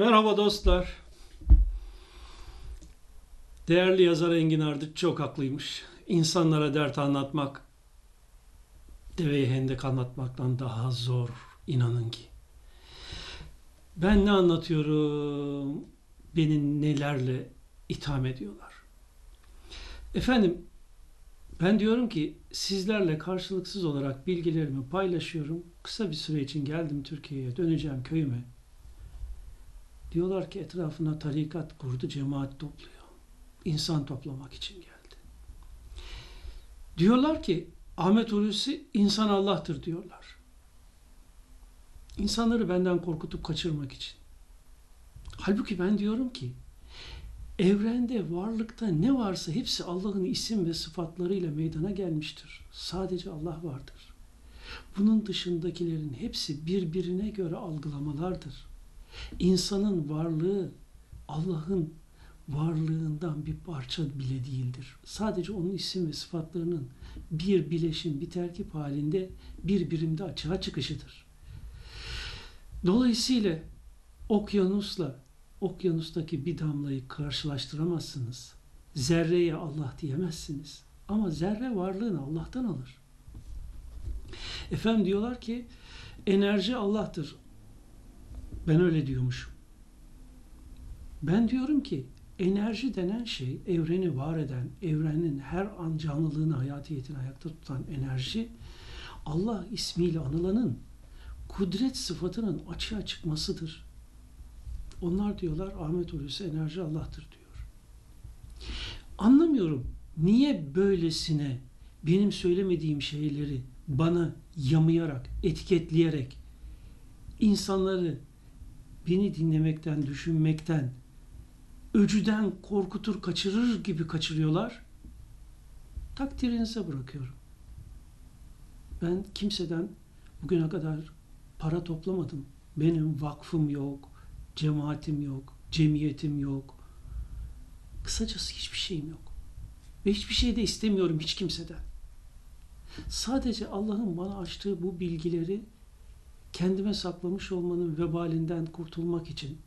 Merhaba dostlar. Değerli yazar Engin Ardıç çok haklıymış. İnsanlara dert anlatmak, deveye hendek anlatmaktan daha zor inanın ki. Ben ne anlatıyorum, beni nelerle itham ediyorlar. Efendim, ben diyorum ki sizlerle karşılıksız olarak bilgilerimi paylaşıyorum. Kısa bir süre için geldim Türkiye'ye, döneceğim köyüme. Diyorlar ki etrafına tarikat kurdu, cemaat topluyor. İnsan toplamak için geldi. Diyorlar ki Ahmet Hulusi insan Allah'tır diyorlar. İnsanları benden korkutup kaçırmak için. Halbuki ben diyorum ki evrende varlıkta ne varsa hepsi Allah'ın isim ve sıfatlarıyla meydana gelmiştir. Sadece Allah vardır. Bunun dışındakilerin hepsi birbirine göre algılamalardır. İnsanın varlığı Allah'ın varlığından bir parça bile değildir. Sadece onun isim ve sıfatlarının bir bileşim, bir terkip halinde bir birimde açığa çıkışıdır. Dolayısıyla okyanusla okyanustaki bir damlayı karşılaştıramazsınız. Zerreye Allah diyemezsiniz. Ama zerre varlığını Allah'tan alır. Efendim diyorlar ki enerji Allah'tır. Ben öyle diyormuşum. Ben diyorum ki enerji denen şey evreni var eden, evrenin her an canlılığını, hayatiyetini ayakta tutan enerji Allah ismiyle anılanın kudret sıfatının açığa çıkmasıdır. Onlar diyorlar Ahmet Hulusi enerji Allah'tır diyor. Anlamıyorum. Niye böylesine benim söylemediğim şeyleri bana yamayarak, etiketleyerek insanları beni dinlemekten, düşünmekten, öcüden korkutur, kaçırır gibi kaçırıyorlar. Takdirinize bırakıyorum. Ben kimseden bugüne kadar para toplamadım. Benim vakfım yok, cemaatim yok, cemiyetim yok. Kısacası hiçbir şeyim yok. Ve hiçbir şey de istemiyorum hiç kimseden. Sadece Allah'ın bana açtığı bu bilgileri kendime saklamış olmanın vebalinden kurtulmak için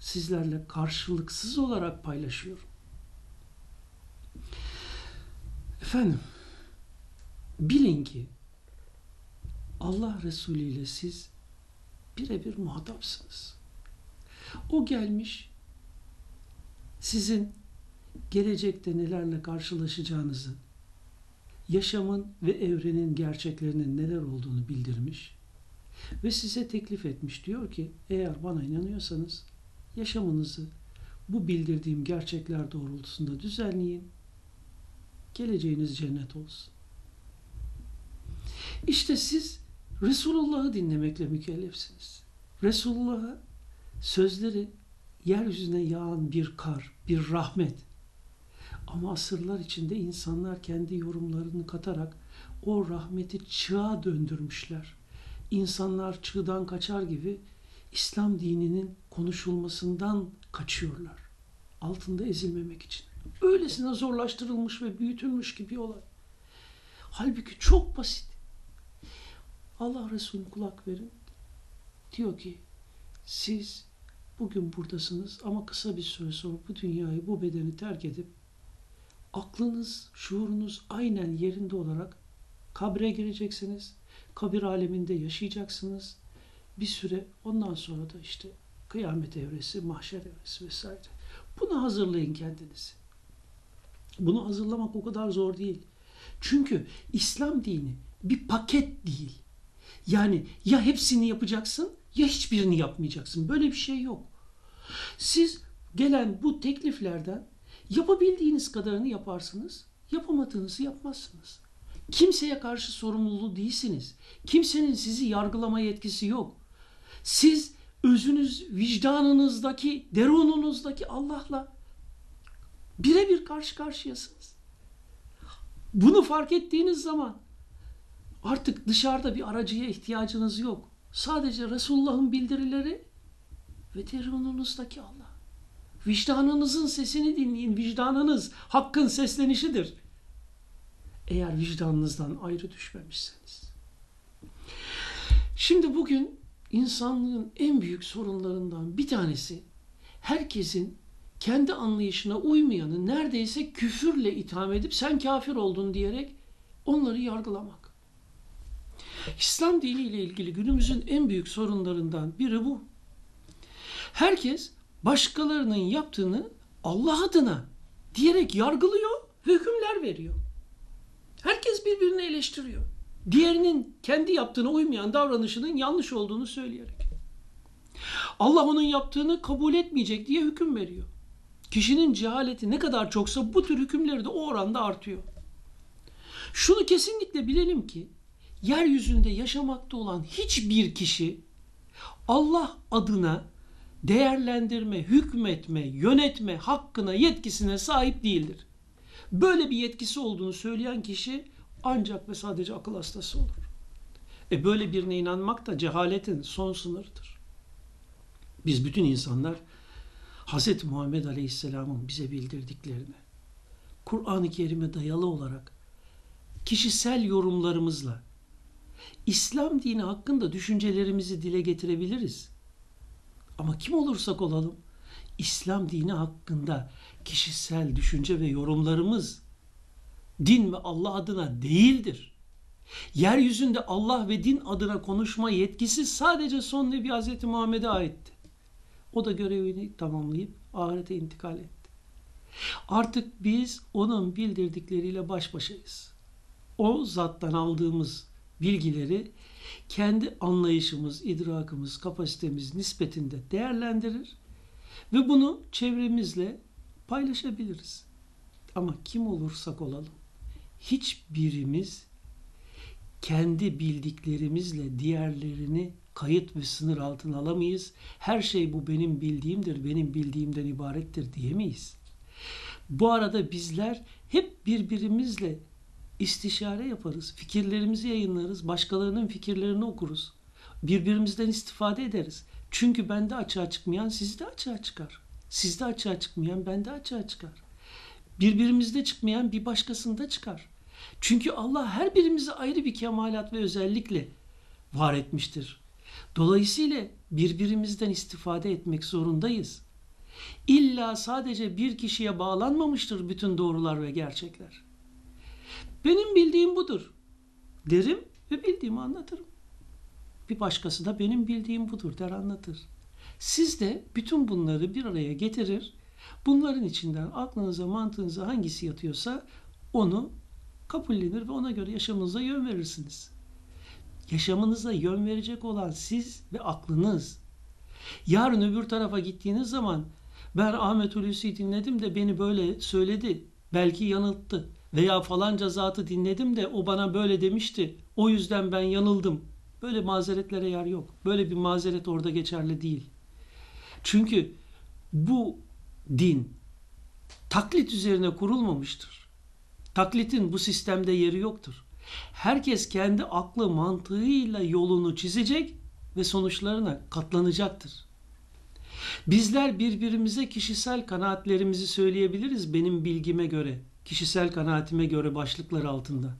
sizlerle karşılıksız olarak paylaşıyorum. Efendim, bilin ki Allah Resulü ile siz birebir muhatapsınız. O gelmiş sizin gelecekte nelerle karşılaşacağınızı, yaşamın ve evrenin gerçeklerinin neler olduğunu bildirmiş ve size teklif etmiş. Diyor ki eğer bana inanıyorsanız yaşamınızı bu bildirdiğim gerçekler doğrultusunda düzenleyin. Geleceğiniz cennet olsun. İşte siz Resulullah'ı dinlemekle mükellefsiniz. Resulullah'ı sözleri yeryüzüne yağan bir kar, bir rahmet. Ama asırlar içinde insanlar kendi yorumlarını katarak o rahmeti çığa döndürmüşler. İnsanlar çığdan kaçar gibi İslam dininin konuşulmasından kaçıyorlar. Altında ezilmemek için. Öylesine zorlaştırılmış ve büyütülmüş gibi olay. Halbuki çok basit. Allah Resulü kulak verin. Diyor ki siz bugün buradasınız ama kısa bir süre sonra bu dünyayı, bu bedeni terk edip aklınız, şuurunuz aynen yerinde olarak kabre gireceksiniz. Kabir aleminde yaşayacaksınız bir süre ondan sonra da işte kıyamet evresi, mahşer evresi vesaire. Bunu hazırlayın kendinizi. Bunu hazırlamak o kadar zor değil. Çünkü İslam dini bir paket değil. Yani ya hepsini yapacaksın ya hiçbirini yapmayacaksın. Böyle bir şey yok. Siz gelen bu tekliflerden yapabildiğiniz kadarını yaparsınız, yapamadığınızı yapmazsınız. Kimseye karşı sorumluluğu değilsiniz. Kimsenin sizi yargılama yetkisi yok. Siz özünüz, vicdanınızdaki, derununuzdaki Allah'la birebir karşı karşıyasınız. Bunu fark ettiğiniz zaman artık dışarıda bir aracıya ihtiyacınız yok. Sadece Resulullah'ın bildirileri ve derununuzdaki Allah. Vicdanınızın sesini dinleyin. Vicdanınız hakkın seslenişidir. Eğer vicdanınızdan ayrı düşmemişseniz. Şimdi bugün insanlığın en büyük sorunlarından bir tanesi herkesin kendi anlayışına uymayanı neredeyse küfürle itham edip sen kafir oldun diyerek onları yargılamak. İslam diniyle ilgili günümüzün en büyük sorunlarından biri bu. Herkes başkalarının yaptığını Allah adına diyerek yargılıyor hükümler veriyor. Herkes birbirini eleştiriyor. Diğerinin kendi yaptığına uymayan davranışının yanlış olduğunu söyleyerek. Allah onun yaptığını kabul etmeyecek diye hüküm veriyor. Kişinin cehaleti ne kadar çoksa bu tür hükümleri de o oranda artıyor. Şunu kesinlikle bilelim ki yeryüzünde yaşamakta olan hiçbir kişi Allah adına değerlendirme, hükmetme, yönetme hakkına, yetkisine sahip değildir. Böyle bir yetkisi olduğunu söyleyen kişi ancak ve sadece akıl hastası olur. E böyle birine inanmak da cehaletin son sınırıdır. Biz bütün insanlar Hz. Muhammed Aleyhisselam'ın bize bildirdiklerini Kur'an-ı Kerim'e dayalı olarak kişisel yorumlarımızla İslam dini hakkında düşüncelerimizi dile getirebiliriz. Ama kim olursak olalım İslam dini hakkında kişisel düşünce ve yorumlarımız din ve Allah adına değildir. Yeryüzünde Allah ve din adına konuşma yetkisi sadece son Nebi Hz. Muhammed'e aitti. O da görevini tamamlayıp ahirete intikal etti. Artık biz onun bildirdikleriyle baş başayız. O zattan aldığımız bilgileri kendi anlayışımız, idrakımız, kapasitemiz nispetinde değerlendirir ve bunu çevremizle paylaşabiliriz. Ama kim olursak olalım hiçbirimiz kendi bildiklerimizle diğerlerini kayıt ve sınır altına alamayız. Her şey bu benim bildiğimdir, benim bildiğimden ibarettir diyemeyiz. Bu arada bizler hep birbirimizle istişare yaparız, fikirlerimizi yayınlarız, başkalarının fikirlerini okuruz. Birbirimizden istifade ederiz. Çünkü bende açığa çıkmayan sizde açığa çıkar. Sizde açığa çıkmayan bende açığa çıkar. Birbirimizde çıkmayan bir başkasında çıkar. Çünkü Allah her birimizi ayrı bir kemalat ve özellikle var etmiştir. Dolayısıyla birbirimizden istifade etmek zorundayız. İlla sadece bir kişiye bağlanmamıştır bütün doğrular ve gerçekler. Benim bildiğim budur derim ve bildiğimi anlatırım. Bir başkası da benim bildiğim budur der anlatır. Siz de bütün bunları bir araya getirir, bunların içinden aklınıza, mantığınıza hangisi yatıyorsa onu kabullenir ve ona göre yaşamınıza yön verirsiniz. Yaşamınıza yön verecek olan siz ve aklınız. Yarın öbür tarafa gittiğiniz zaman ben Ahmet Hulusi'yi dinledim de beni böyle söyledi. Belki yanılttı. Veya falanca zatı dinledim de o bana böyle demişti. O yüzden ben yanıldım. Böyle mazeretlere yer yok. Böyle bir mazeret orada geçerli değil. Çünkü bu din taklit üzerine kurulmamıştır. Taklitin bu sistemde yeri yoktur. Herkes kendi aklı mantığıyla yolunu çizecek ve sonuçlarına katlanacaktır. Bizler birbirimize kişisel kanaatlerimizi söyleyebiliriz benim bilgime göre, kişisel kanaatime göre başlıklar altında.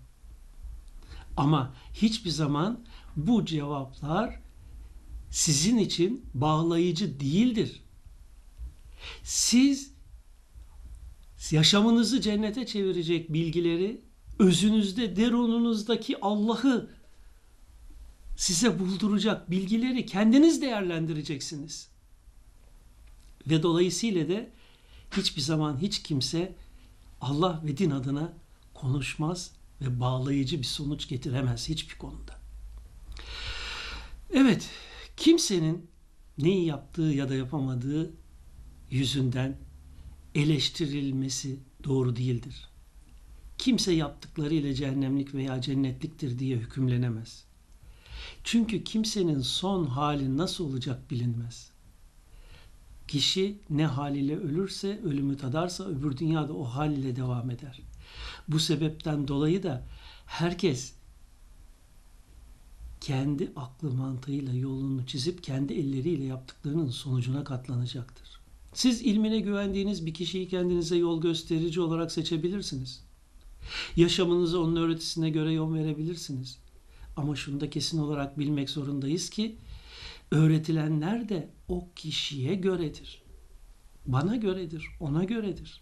Ama hiçbir zaman bu cevaplar sizin için bağlayıcı değildir. Siz yaşamınızı cennete çevirecek bilgileri özünüzde, derununuzdaki Allah'ı size bulduracak bilgileri kendiniz değerlendireceksiniz. Ve dolayısıyla da hiçbir zaman hiç kimse Allah ve din adına konuşmaz ve bağlayıcı bir sonuç getiremez hiçbir konuda. Evet, kimsenin neyi yaptığı ya da yapamadığı yüzünden eleştirilmesi doğru değildir. Kimse yaptıklarıyla cehennemlik veya cennetliktir diye hükümlenemez. Çünkü kimsenin son hali nasıl olacak bilinmez. Kişi ne haliyle ölürse, ölümü tadarsa öbür dünyada o hal ile devam eder. Bu sebepten dolayı da herkes kendi aklı mantığıyla yolunu çizip kendi elleriyle yaptıklarının sonucuna katlanacaktır. Siz ilmine güvendiğiniz bir kişiyi kendinize yol gösterici olarak seçebilirsiniz. Yaşamınızı onun öğretisine göre yol verebilirsiniz. Ama şunu da kesin olarak bilmek zorundayız ki öğretilenler de o kişiye göredir. bana göredir, ona göredir.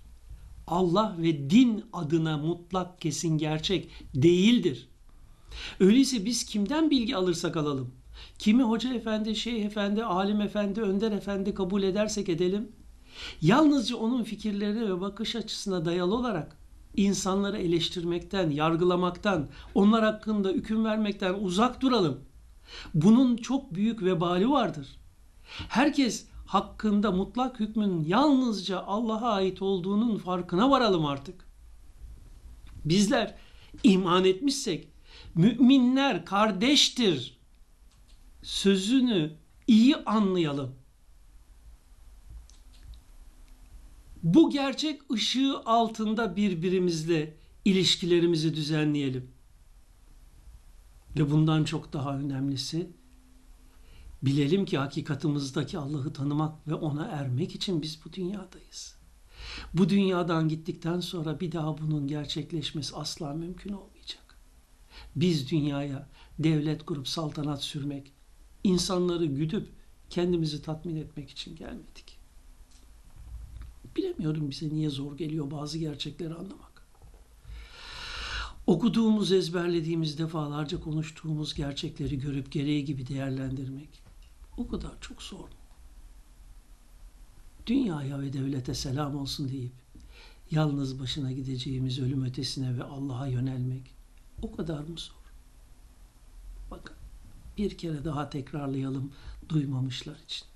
Allah ve din adına mutlak kesin gerçek değildir. Öyleyse biz kimden bilgi alırsak alalım, kimi hoca efendi, şeyh efendi, alim efendi, önder efendi kabul edersek edelim, yalnızca onun fikirlerine ve bakış açısına dayalı olarak insanları eleştirmekten, yargılamaktan, onlar hakkında hüküm vermekten uzak duralım. Bunun çok büyük vebali vardır. Herkes hakkında mutlak hükmün yalnızca Allah'a ait olduğunun farkına varalım artık. Bizler iman etmişsek müminler kardeştir sözünü iyi anlayalım. Bu gerçek ışığı altında birbirimizle ilişkilerimizi düzenleyelim. Ve bundan çok daha önemlisi bilelim ki hakikatimizdeki Allah'ı tanımak ve ona ermek için biz bu dünyadayız. Bu dünyadan gittikten sonra bir daha bunun gerçekleşmesi asla mümkün olmayacak. Biz dünyaya devlet kurup saltanat sürmek, insanları güdüp kendimizi tatmin etmek için gelmedik. Bilemiyorum bize niye zor geliyor bazı gerçekleri anlamak. Okuduğumuz, ezberlediğimiz, defalarca konuştuğumuz gerçekleri görüp gereği gibi değerlendirmek o kadar çok zor. Dünyaya ve devlete selam olsun deyip yalnız başına gideceğimiz ölüm ötesine ve Allah'a yönelmek o kadar mı zor? Bakın bir kere daha tekrarlayalım duymamışlar için.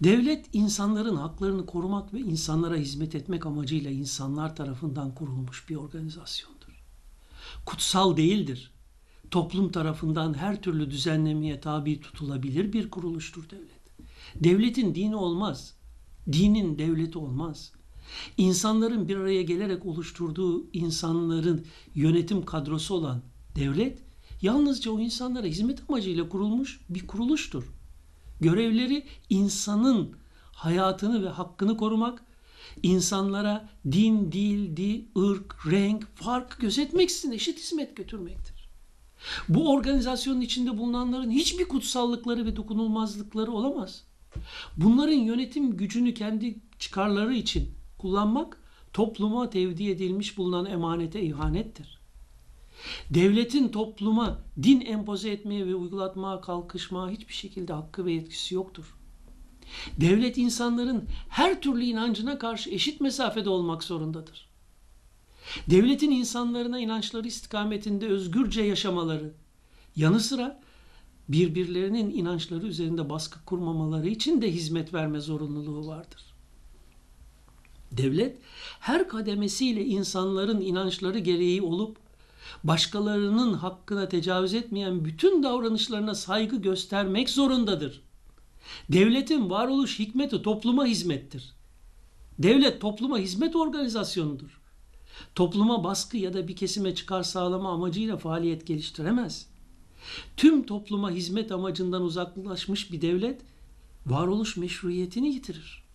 Devlet insanların haklarını korumak ve insanlara hizmet etmek amacıyla insanlar tarafından kurulmuş bir organizasyondur. Kutsal değildir. Toplum tarafından her türlü düzenlemeye tabi tutulabilir bir kuruluştur devlet. Devletin dini olmaz. Dinin devleti olmaz. İnsanların bir araya gelerek oluşturduğu insanların yönetim kadrosu olan devlet yalnızca o insanlara hizmet amacıyla kurulmuş bir kuruluştur. Görevleri insanın hayatını ve hakkını korumak, insanlara din, dil, di, ırk, renk, fark gözetmeksizin eşit hizmet götürmektir. Bu organizasyonun içinde bulunanların hiçbir kutsallıkları ve dokunulmazlıkları olamaz. Bunların yönetim gücünü kendi çıkarları için kullanmak topluma tevdi edilmiş bulunan emanete ihanettir. Devletin topluma din empoze etmeye ve uygulatmaya kalkışmaya hiçbir şekilde hakkı ve yetkisi yoktur. Devlet insanların her türlü inancına karşı eşit mesafede olmak zorundadır. Devletin insanlarına inançları istikametinde özgürce yaşamaları, yanı sıra birbirlerinin inançları üzerinde baskı kurmamaları için de hizmet verme zorunluluğu vardır. Devlet her kademesiyle insanların inançları gereği olup başkalarının hakkına tecavüz etmeyen bütün davranışlarına saygı göstermek zorundadır. Devletin varoluş hikmeti topluma hizmettir. Devlet topluma hizmet organizasyonudur. Topluma baskı ya da bir kesime çıkar sağlama amacıyla faaliyet geliştiremez. Tüm topluma hizmet amacından uzaklaşmış bir devlet varoluş meşruiyetini yitirir.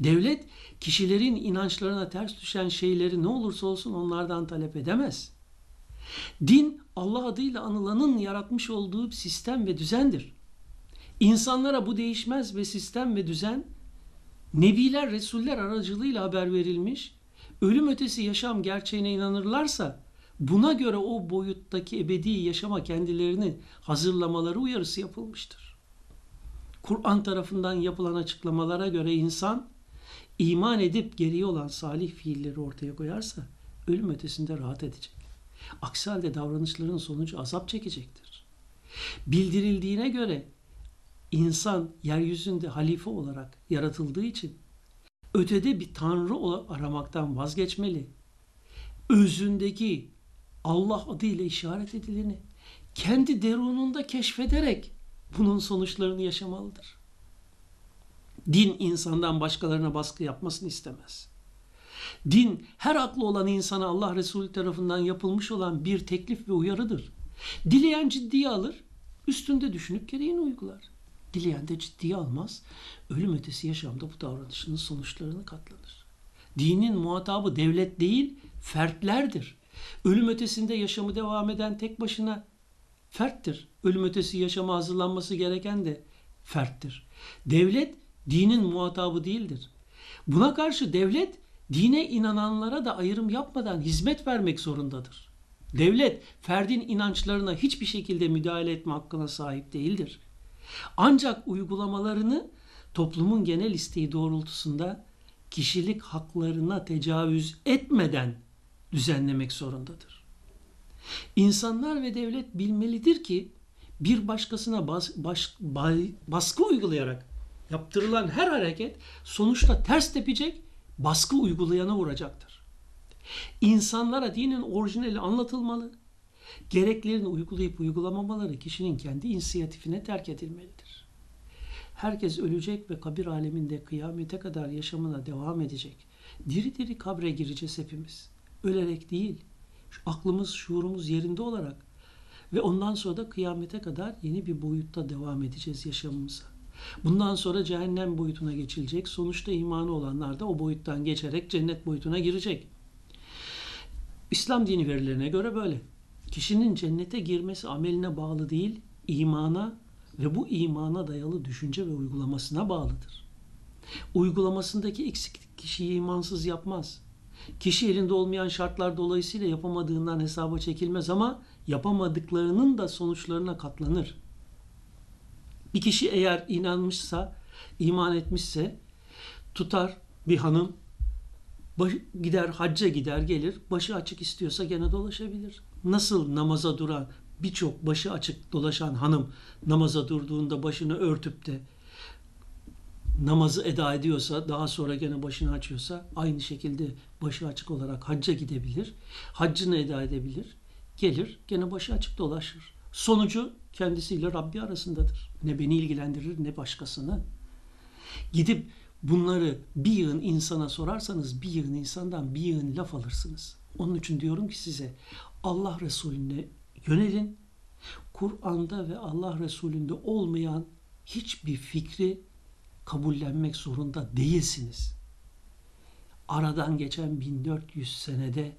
Devlet kişilerin inançlarına ters düşen şeyleri ne olursa olsun onlardan talep edemez. Din Allah adıyla anılanın yaratmış olduğu sistem ve düzendir. İnsanlara bu değişmez ve sistem ve düzen nebiler, resuller aracılığıyla haber verilmiş, ölüm ötesi yaşam gerçeğine inanırlarsa buna göre o boyuttaki ebedi yaşama kendilerini hazırlamaları uyarısı yapılmıştır. Kur'an tarafından yapılan açıklamalara göre insan iman edip geriye olan salih fiilleri ortaya koyarsa ölüm ötesinde rahat edecek. Aksi halde davranışların sonucu azap çekecektir. Bildirildiğine göre insan yeryüzünde halife olarak yaratıldığı için ötede bir tanrı aramaktan vazgeçmeli. Özündeki Allah adıyla işaret edileni kendi derununda keşfederek bunun sonuçlarını yaşamalıdır. Din insandan başkalarına baskı yapmasını istemez. Din her aklı olan insana Allah Resulü tarafından yapılmış olan bir teklif ve uyarıdır. Dileyen ciddiye alır, üstünde düşünüp gereğini uygular. Dileyen de ciddiye almaz, ölüm ötesi yaşamda bu davranışının sonuçlarını katlanır. Dinin muhatabı devlet değil, fertlerdir. Ölüm ötesinde yaşamı devam eden tek başına ferttir. Ölüm ötesi yaşama hazırlanması gereken de ferttir. Devlet dinin muhatabı değildir. Buna karşı devlet dine inananlara da ayrım yapmadan hizmet vermek zorundadır. Devlet ferdin inançlarına hiçbir şekilde müdahale etme hakkına sahip değildir. Ancak uygulamalarını toplumun genel isteği doğrultusunda kişilik haklarına tecavüz etmeden düzenlemek zorundadır. İnsanlar ve devlet bilmelidir ki bir başkasına bas, baş, bay, baskı uygulayarak yaptırılan her hareket sonuçta ters tepecek, baskı uygulayana vuracaktır. İnsanlara dinin orijinali anlatılmalı, gereklerini uygulayıp uygulamamaları kişinin kendi inisiyatifine terk edilmelidir. Herkes ölecek ve kabir aleminde kıyamete kadar yaşamına devam edecek. Diri diri kabre gireceğiz hepimiz. Ölerek değil, aklımız, şuurumuz yerinde olarak ve ondan sonra da kıyamete kadar yeni bir boyutta devam edeceğiz yaşamımıza. Bundan sonra cehennem boyutuna geçilecek. Sonuçta imanı olanlar da o boyuttan geçerek cennet boyutuna girecek. İslam dini verilerine göre böyle. Kişinin cennete girmesi ameline bağlı değil, imana ve bu imana dayalı düşünce ve uygulamasına bağlıdır. Uygulamasındaki eksiklik kişiyi imansız yapmaz. Kişi elinde olmayan şartlar dolayısıyla yapamadığından hesaba çekilmez ama yapamadıklarının da sonuçlarına katlanır. Bir kişi eğer inanmışsa, iman etmişse tutar bir hanım baş, gider hacca gider gelir başı açık istiyorsa gene dolaşabilir. Nasıl namaza duran birçok başı açık dolaşan hanım namaza durduğunda başını örtüp de namazı eda ediyorsa daha sonra gene başını açıyorsa aynı şekilde başı açık olarak hacca gidebilir. Haccını eda edebilir. Gelir gene başı açık dolaşır. Sonucu kendisiyle Rabbi arasındadır. Ne beni ilgilendirir ne başkasını. Gidip bunları bir yığın insana sorarsanız bir yığın insandan bir yığın laf alırsınız. Onun için diyorum ki size Allah Resulüne yönelin. Kur'an'da ve Allah Resulü'nde olmayan hiçbir fikri kabullenmek zorunda değilsiniz. Aradan geçen 1400 senede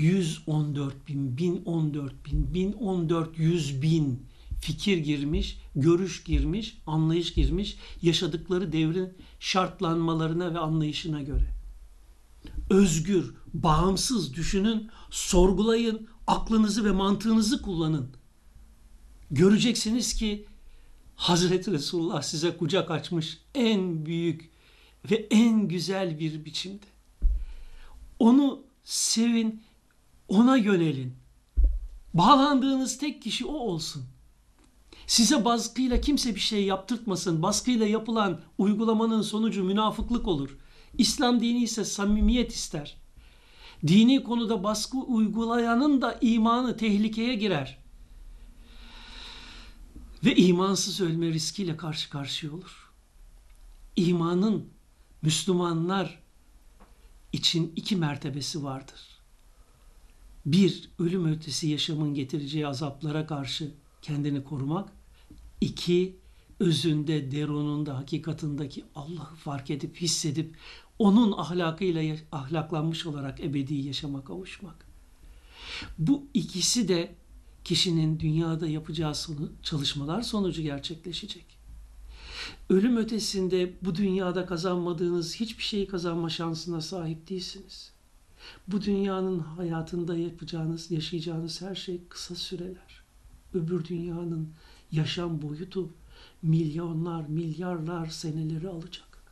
114 bin, 1014 bin, 1014 100 bin fikir girmiş, görüş girmiş, anlayış girmiş yaşadıkları devrin şartlanmalarına ve anlayışına göre. Özgür, bağımsız düşünün, sorgulayın, aklınızı ve mantığınızı kullanın. Göreceksiniz ki Hazreti Resulullah size kucak açmış en büyük ve en güzel bir biçimde. Onu sevin, ona yönelin. Bağlandığınız tek kişi o olsun. Size baskıyla kimse bir şey yaptırtmasın. Baskıyla yapılan uygulamanın sonucu münafıklık olur. İslam dini ise samimiyet ister. Dini konuda baskı uygulayanın da imanı tehlikeye girer. Ve imansız ölme riskiyle karşı karşıya olur. İmanın Müslümanlar için iki mertebesi vardır. Bir, ölüm ötesi yaşamın getireceği azaplara karşı kendini korumak. İki, özünde, deronunda, hakikatındaki Allah'ı fark edip, hissedip, onun ahlakıyla ahlaklanmış olarak ebedi yaşama kavuşmak. Bu ikisi de kişinin dünyada yapacağı sonu, çalışmalar sonucu gerçekleşecek. Ölüm ötesinde bu dünyada kazanmadığınız hiçbir şeyi kazanma şansına sahip değilsiniz. Bu dünyanın hayatında yapacağınız, yaşayacağınız her şey kısa süreler. Öbür dünyanın yaşam boyutu milyonlar, milyarlar seneleri alacak.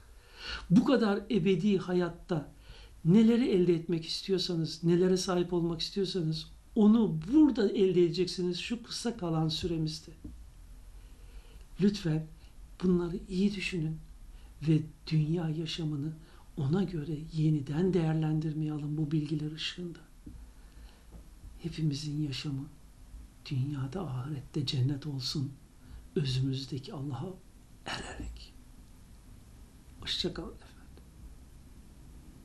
Bu kadar ebedi hayatta neleri elde etmek istiyorsanız, nelere sahip olmak istiyorsanız onu burada elde edeceksiniz şu kısa kalan süremizde. Lütfen bunları iyi düşünün ve dünya yaşamını ona göre yeniden değerlendirmeye alın bu bilgiler ışığında. Hepimizin yaşamı dünyada ahirette cennet olsun özümüzdeki Allah'a ererek. Hoşçakalın.